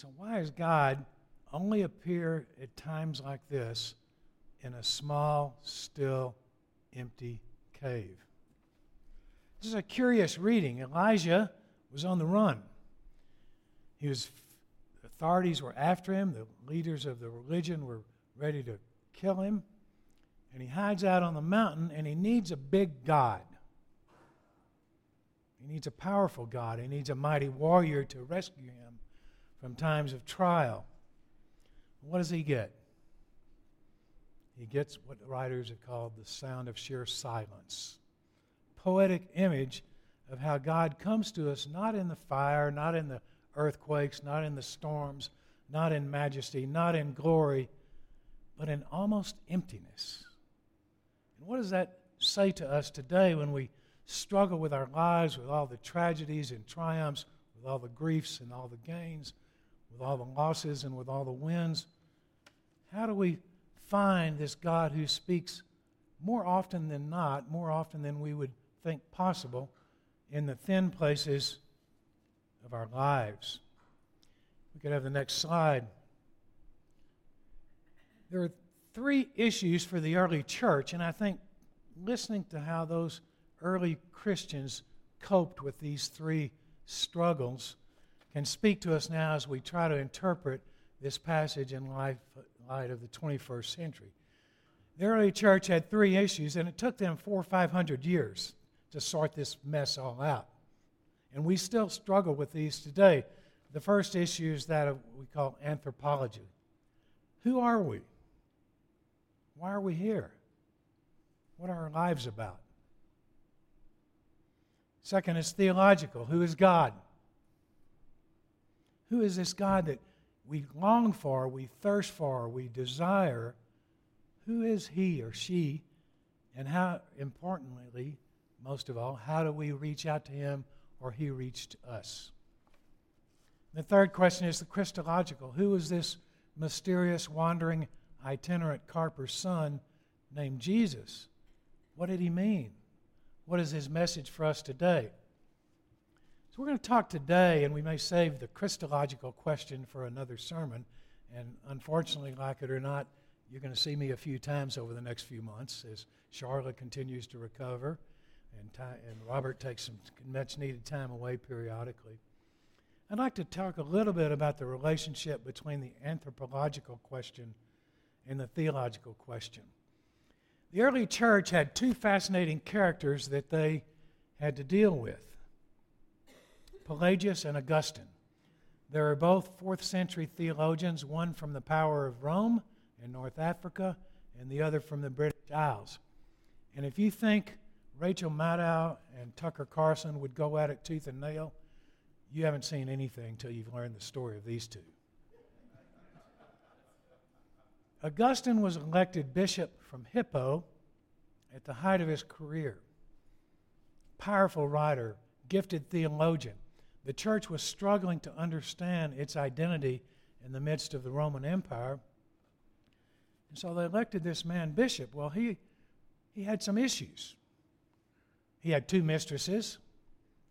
So, why does God only appear at times like this in a small, still, empty cave? This is a curious reading. Elijah was on the run. He was authorities were after him, the leaders of the religion were ready to kill him. And he hides out on the mountain and he needs a big God. He needs a powerful God. He needs a mighty warrior to rescue him from times of trial. What does he get? He gets what writers have called the sound of sheer silence. Poetic image of how God comes to us not in the fire, not in the earthquakes, not in the storms, not in majesty, not in glory, but in almost emptiness. And what does that say to us today when we struggle with our lives, with all the tragedies and triumphs, with all the griefs and all the gains, with all the losses and with all the wins? How do we find this God who speaks more often than not, more often than we would think possible, in the thin places of our lives? We could have the next slide. There are three issues for the early church, and I think listening to how those early Christians coped with these three struggles can speak to us now as we try to interpret this passage in life, light of the 21st century. The early church had three issues, and it took them four or five hundred years to sort this mess all out. And we still struggle with these today. The first issue is that of we call anthropology. Who are we? Why are we here? What are our lives about? Second is theological. Who is God? Who is this God that we long for, we thirst for, we desire? Who is he or she? And how, importantly, most of all, how do we reach out to him or he reached us? The third question is the Christological. Who is this mysterious, wandering, itinerant carper's son named Jesus? What did he mean? What is his message for us today? So, we're going to talk today, and we may save the Christological question for another sermon. And unfortunately, like it or not, you're going to see me a few times over the next few months as Charlotte continues to recover and, and Robert takes some much needed time away periodically. I'd like to talk a little bit about the relationship between the anthropological question and the theological question. The early church had two fascinating characters that they had to deal with Pelagius and Augustine. They are both fourth century theologians, one from the power of Rome in North Africa, and the other from the British Isles. And if you think Rachel Maddow and Tucker Carlson would go at it tooth and nail, you haven't seen anything until you've learned the story of these two. Augustine was elected bishop from Hippo at the height of his career. Powerful writer, gifted theologian. The church was struggling to understand its identity in the midst of the Roman Empire. And so they elected this man bishop. Well, he, he had some issues. He had two mistresses,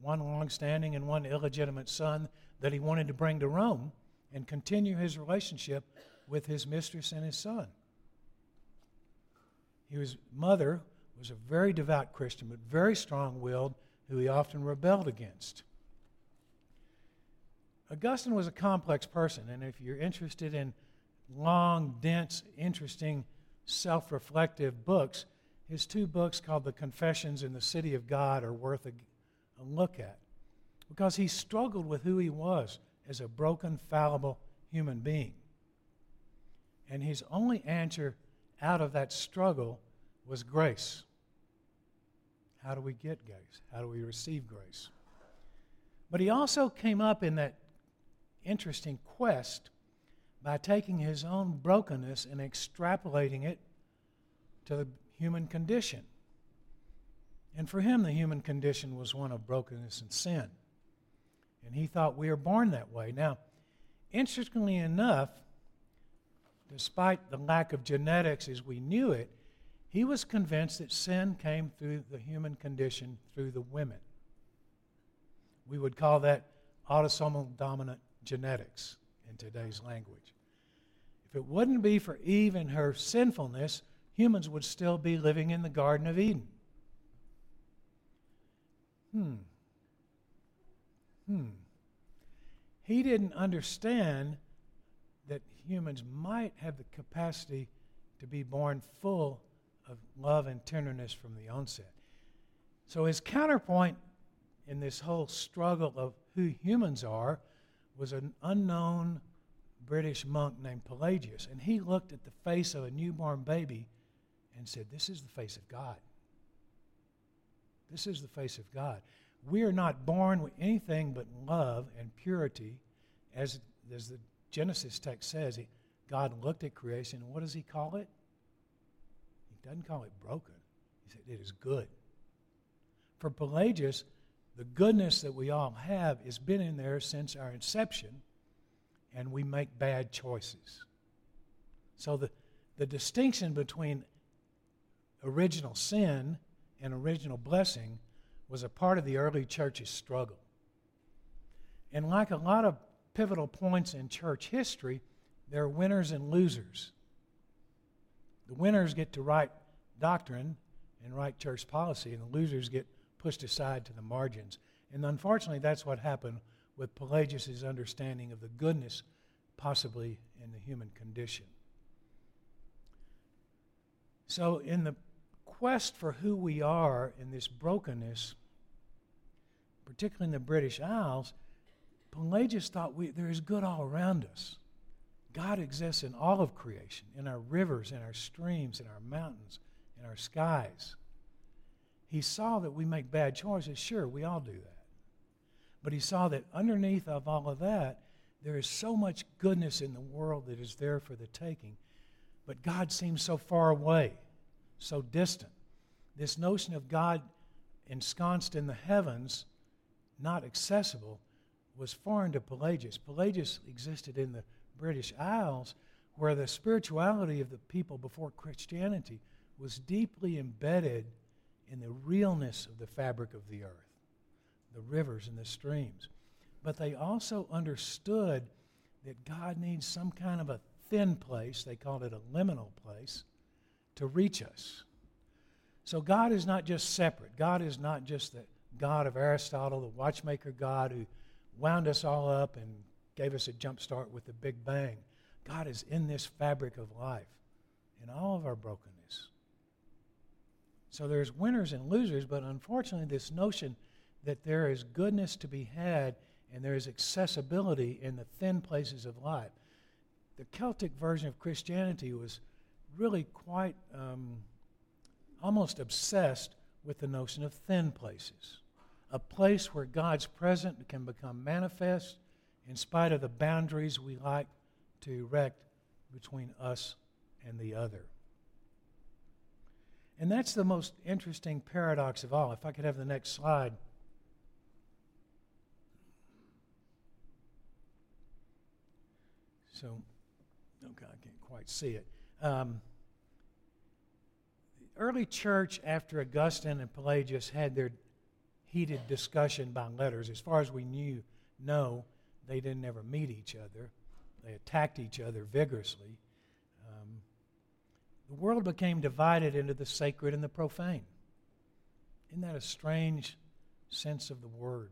one long standing and one illegitimate son that he wanted to bring to Rome and continue his relationship with his mistress and his son. His mother was a very devout Christian, but very strong willed, who he often rebelled against. Augustine was a complex person, and if you're interested in long, dense, interesting, self reflective books, his two books called The Confessions and The City of God are worth a, a look at because he struggled with who he was as a broken, fallible human being. And his only answer out of that struggle was grace. How do we get grace? How do we receive grace? But he also came up in that interesting quest by taking his own brokenness and extrapolating it to the human condition. And for him, the human condition was one of brokenness and sin. And he thought we are born that way. Now, interestingly enough, despite the lack of genetics as we knew it, he was convinced that sin came through the human condition through the women. We would call that autosomal dominant genetics. in today's language. If it wouldn't be for Eve and her sinfulness, humans would still be living in the Garden of Eden. Hmm. Hmm. He didn't understand that humans might have the capacity to be born full of love and tenderness from the onset. So his counterpoint in this whole struggle of who humans are was an unknown British monk named Pelagius. And he looked at the face of a newborn baby and said, This is the face of God. This is the face of God. We are not born with anything but love and purity, as, as the Genesis text says. He, God looked at creation, and what does he call it? He doesn't call it broken. He said, It is good. For Pelagius, the goodness that we all have has been in there since our inception, and we make bad choices. So the, the distinction between original sin and original blessing was a part of the early church's struggle. And like a lot of pivotal points in church history, there are winners and losers. The winners get to write doctrine and write church policy, and the losers get pushed aside to the margins. And unfortunately, that's what happened with Pelagius' understanding of the goodness possibly in the human condition. So, in the quest for who we are in this brokenness, particularly in the British Isles, Pelagius thought we, there is good all around us. God exists in all of creation, in our rivers, in our streams, in our mountains, in our skies. He saw that we make bad choices. Sure, we all do that. But he saw that underneath of all of that, there is so much goodness in the world that is there for the taking. But God seems so far away, so distant. This notion of God ensconced in the heavens, not accessible, was foreign to Pelagius. Pelagius existed in the British Isles, where the spirituality of the people before Christianity was deeply embedded in the realness of the fabric of the earth, the rivers and the streams. But they also understood that God needs some kind of a thin place, they called it a liminal place, to reach us. So God is not just separate. God is not just the God of Aristotle, the watchmaker God who wound us all up and gave us a jump start with the Big Bang. God is in this fabric of life, in all of our brokenness. So there's winners and losers, but unfortunately, this notion that there is goodness to be had and there is accessibility in the thin places of life. The Celtic version of Christianity was really quite um, almost obsessed with the notion of thin places, a place where God's presence can become manifest in spite of the boundaries we like to erect between us and the other. And that's the most interesting paradox of all. If I could have the next slide. So, okay, I can't quite see it. Um, the early church, after Augustine and Pelagius had their heated discussion by letters, as far as we knew, no, they didn't ever meet each other. They attacked each other vigorously the world became divided into the sacred and the profane. Isn't that a strange sense of the word?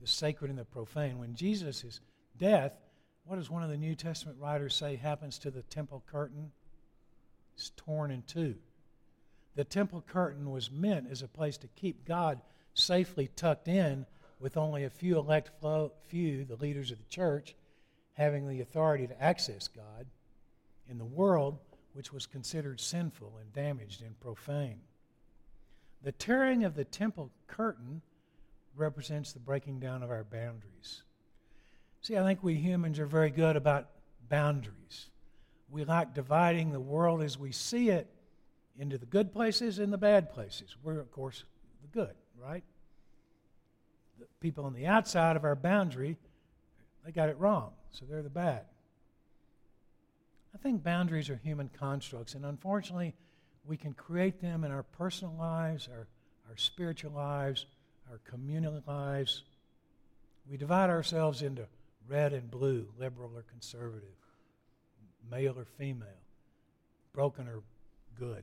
The sacred and the profane. When Jesus' is death, what does one of the New Testament writers say happens to the temple curtain? It's torn in two. The temple curtain was meant as a place to keep God safely tucked in with only a few elect few, the leaders of the church, having the authority to access God. In the world, which was considered sinful and damaged and profane. The tearing of the temple curtain represents the breaking down of our boundaries. See, I think we humans are very good about boundaries. We like dividing the world as we see it into the good places and the bad places. We're, of course, the good, right? The people on the outside of our boundary, they got it wrong, so they're the bad. I think boundaries are human constructs, and unfortunately, we can create them in our personal lives, our, our spiritual lives, our communal lives. We divide ourselves into red and blue, liberal or conservative, male or female, broken or good.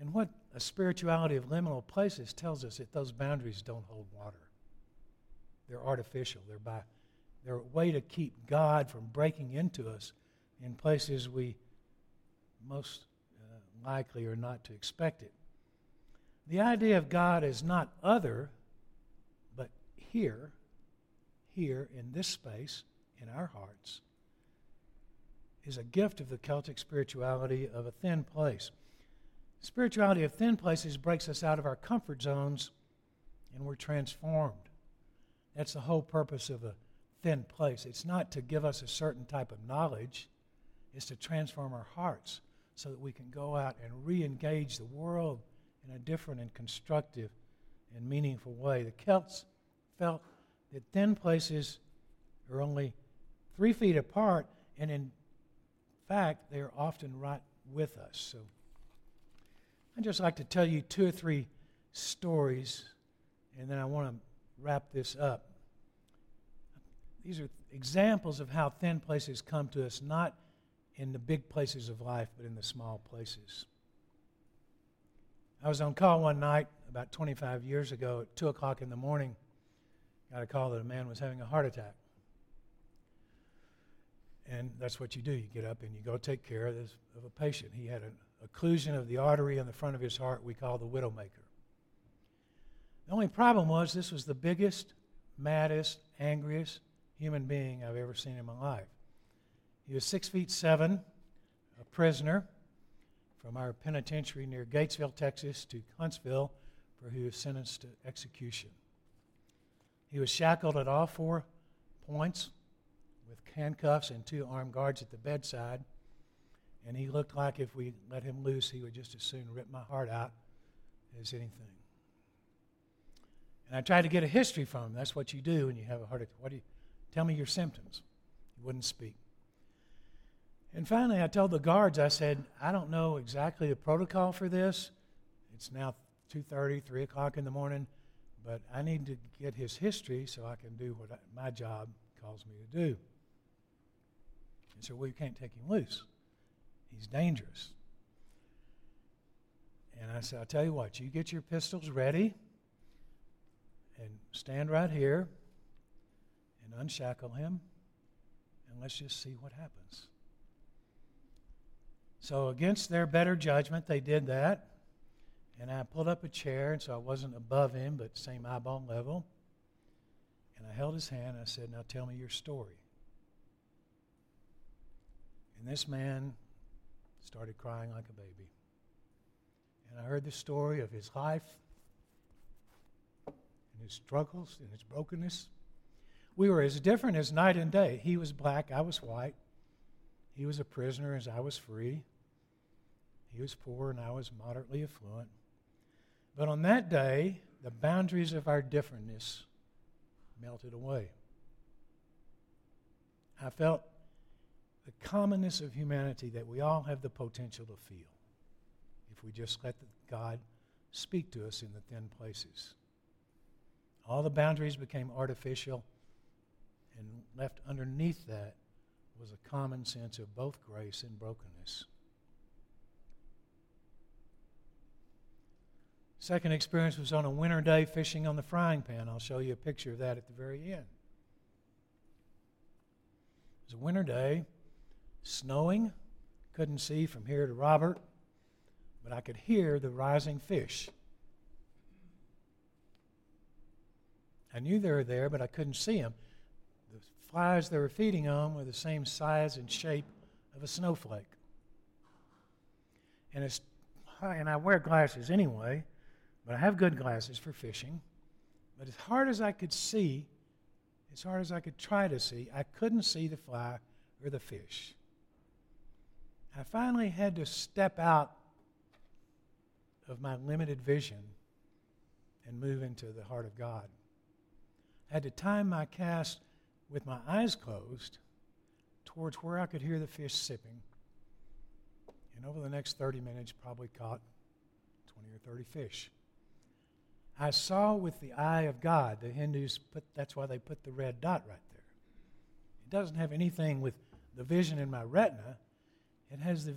And what a spirituality of liminal places tells us that those boundaries don't hold water. They're artificial. They're by they're a way to keep God from breaking into us in places we most uh, likely are not to expect it. The idea of God is not other, but here, here in this space, in our hearts, is a gift of the Celtic spirituality of a thin place. Spirituality of thin places breaks us out of our comfort zones and we're transformed. That's the whole purpose of a thin place. It's not to give us a certain type of knowledge, it's to transform our hearts so that we can go out and re engage the world in a different and constructive and meaningful way. The Celts felt that thin places are only three feet apart, and in fact, they are often right with us. So I'd just like to tell you two or three stories, and then I want to wrap this up. These are examples of how thin places come to us, not in the big places of life, but in the small places. I was on call one night about 25 years ago at 2 o'clock in the morning. Got a call that a man was having a heart attack. And that's what you do. You get up and you go take care of, this, of a patient. He had an occlusion of the artery in the front of his heart we call the widowmaker. The only problem was this was the biggest, maddest, angriest human being I've ever seen in my life. He was six feet seven, a prisoner from our penitentiary near Gatesville, Texas, to Huntsville, where he was sentenced to execution. He was shackled at all four points with handcuffs and two armed guards at the bedside. And he looked like if we let him loose, he would just as soon rip my heart out as anything. And I tried to get a history from him. That's what you do when you have a heart attack. What do you tell me your symptoms? He wouldn't speak. And finally, I told the guards, I said, I don't know exactly the protocol for this. It's now 2.30, 3 o'clock in the morning, but I need to get his history so I can do what I, my job calls me to do. And said, well, you can't take him loose. He's dangerous. And I said, I'll tell you what, you get your pistols ready and stand right here and unshackle him, and let's just see what happens. So, against their better judgment, they did that. And I pulled up a chair, and so I wasn't above him, but same eyeball level. And I held his hand, and I said, Now tell me your story. And this man started crying like a baby. And I heard the story of his life and his struggles and his brokenness. We were as different as night and day. He was black, I was white. He was a prisoner as I was free. He was poor and I was moderately affluent. But on that day, the boundaries of our differentness melted away. I felt the commonness of humanity that we all have the potential to feel if we just let God speak to us in the thin places. All the boundaries became artificial, and left underneath that was a common sense of both grace and brokenness. Second experience was on a winter day fishing on the Fryingpan. I'll show you a picture of that at the very end. It was a winter day, snowing. Couldn't see from here to Robert, but I could hear the rising fish. I knew they were there, but I couldn't see them. The flies they were feeding on were the same size and shape of a snowflake. And, it's, and I wear glasses anyway, but I have good glasses for fishing. But as hard as I could see, as hard as I could try to see, I couldn't see the fly or the fish. I finally had to step out of my limited vision and move into the heart of God. I had to time my cast with my eyes closed towards where I could hear the fish sipping. And over the next 30 minutes, probably caught 20 or 30 fish. I saw with the eye of God. The Hindus put, that's why they put the red dot right there. It doesn't have anything with the vision in my retina. It has the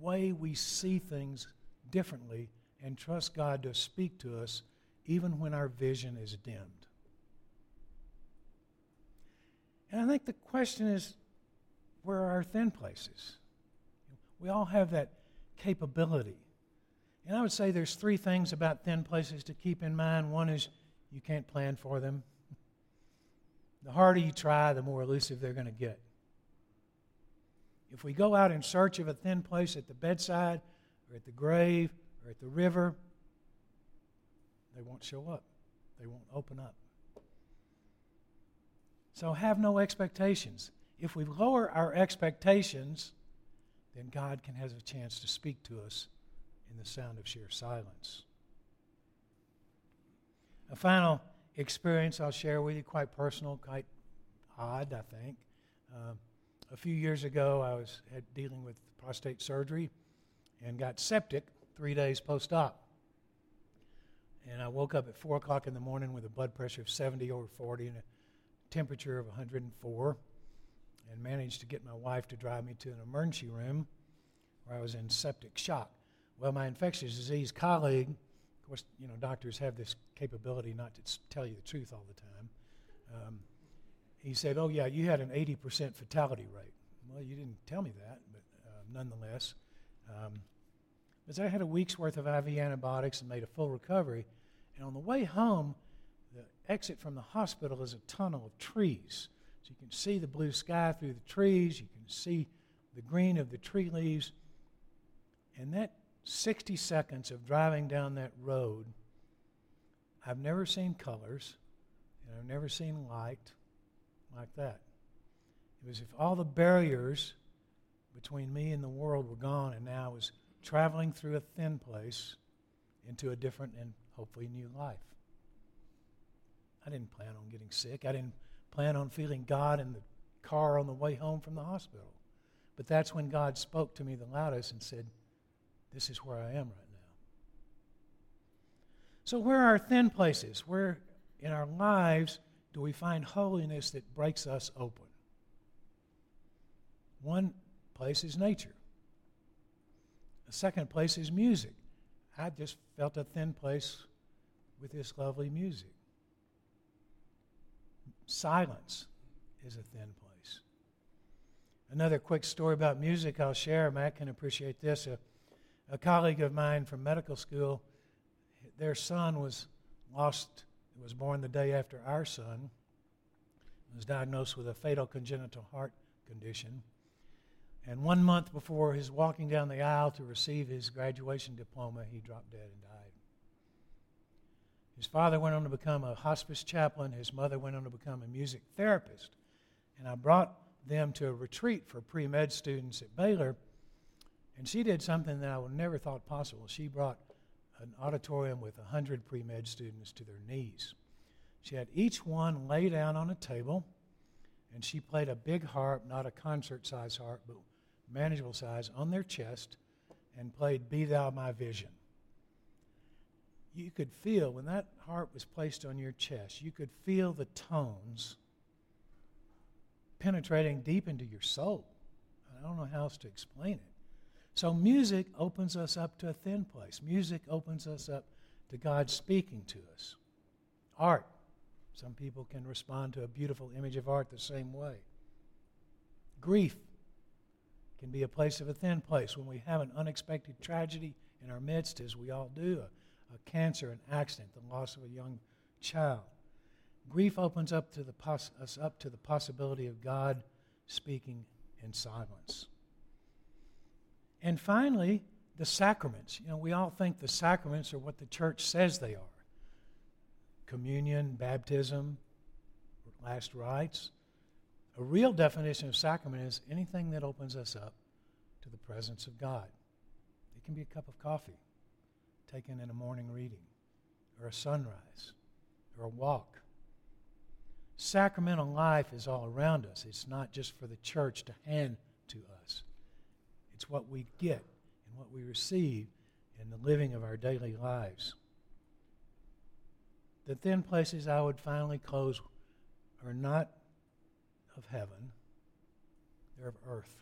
way we see things differently and trust God to speak to us even when our vision is dimmed. And I think the question is where are our thin places? We all have that capability. And I would say there's three things about thin places to keep in mind. One is you can't plan for them. The harder you try, the more elusive they're going to get. If we go out in search of a thin place at the bedside or at the grave or at the river, they won't show up. They won't open up. So have no expectations. If we lower our expectations, then God can have a chance to speak to us in the sound of sheer silence. A final experience I'll share with you, quite personal, quite odd, I think. Uh, a few years ago, I was dealing with prostate surgery and got septic three days post op. And I woke up at 4 o'clock in the morning with a blood pressure of 70 over 40 and a temperature of 104 and managed to get my wife to drive me to an emergency room where I was in septic shock. Well, my infectious disease colleague, of course, you know, doctors have this capability not to tell you the truth all the time. Um, he said, Oh, yeah, you had an 80% fatality rate. Well, you didn't tell me that, but uh, nonetheless. Um, but I had a week's worth of IV antibiotics and made a full recovery. And on the way home, the exit from the hospital is a tunnel of trees. So you can see the blue sky through the trees, you can see the green of the tree leaves. And that 60 seconds of driving down that road, I've never seen colors, and I've never seen light like that. It was if all the barriers between me and the world were gone, and now I was traveling through a thin place into a different and hopefully new life. I didn't plan on getting sick. I didn't plan on feeling God in the car on the way home from the hospital. But that's when God spoke to me the loudest and said, This is where I am right now. So, where are thin places? Where in our lives do we find holiness that breaks us open? One place is nature. a second place is music. I just felt a thin place with this lovely music. Silence is a thin place. Another quick story about music I'll share. Matt can appreciate this. A colleague of mine from medical school, their son was lost, was born the day after our son, was diagnosed with a fatal congenital heart condition. And one month before his walking down the aisle to receive his graduation diploma, he dropped dead and died. His father went on to become a hospice chaplain. His mother went on to become a music therapist. And I brought them to a retreat for pre med students at Baylor. And she did something that I would never thought possible. She brought an auditorium with 100 pre med students to their knees. She had each one lay down on a table, and she played a big harp, not a concert size harp, but manageable size, on their chest, and played Be Thou My Vision you could feel, when that harp was placed on your chest, you could feel the tones penetrating deep into your soul. I don't know how else to explain it. So, music opens us up to a thin place. Music opens us up to God speaking to us. Art. Some people can respond to a beautiful image of art the same way. Grief can be a place of a thin place when we have an unexpected tragedy in our midst, as we all do, a cancer, an accident, the loss of a young child. Grief opens up to the us up to the possibility of God speaking in silence. And finally, the sacraments. You know, we all think the sacraments are what the church says they are communion, baptism, last rites. A real definition of sacrament is anything that opens us up to the presence of God. It can be a cup of coffee taken in a morning reading, or a sunrise, or a walk. Sacramental life is all around us. It's not just for the church to hand to us, what we get and what we receive in the living of our daily lives. The thin places I would finally close are not of heaven, they're of earth.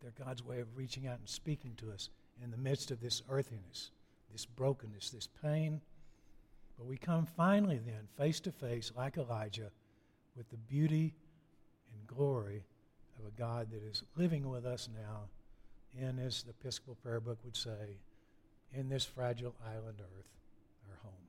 They're God's way of reaching out and speaking to us in the midst of this earthiness, this brokenness, this pain. But we come finally then, face to face, like Elijah, with the beauty and glory of a God that is living with us now in, as the Episcopal Prayer Book would say, in this fragile island earth, our home.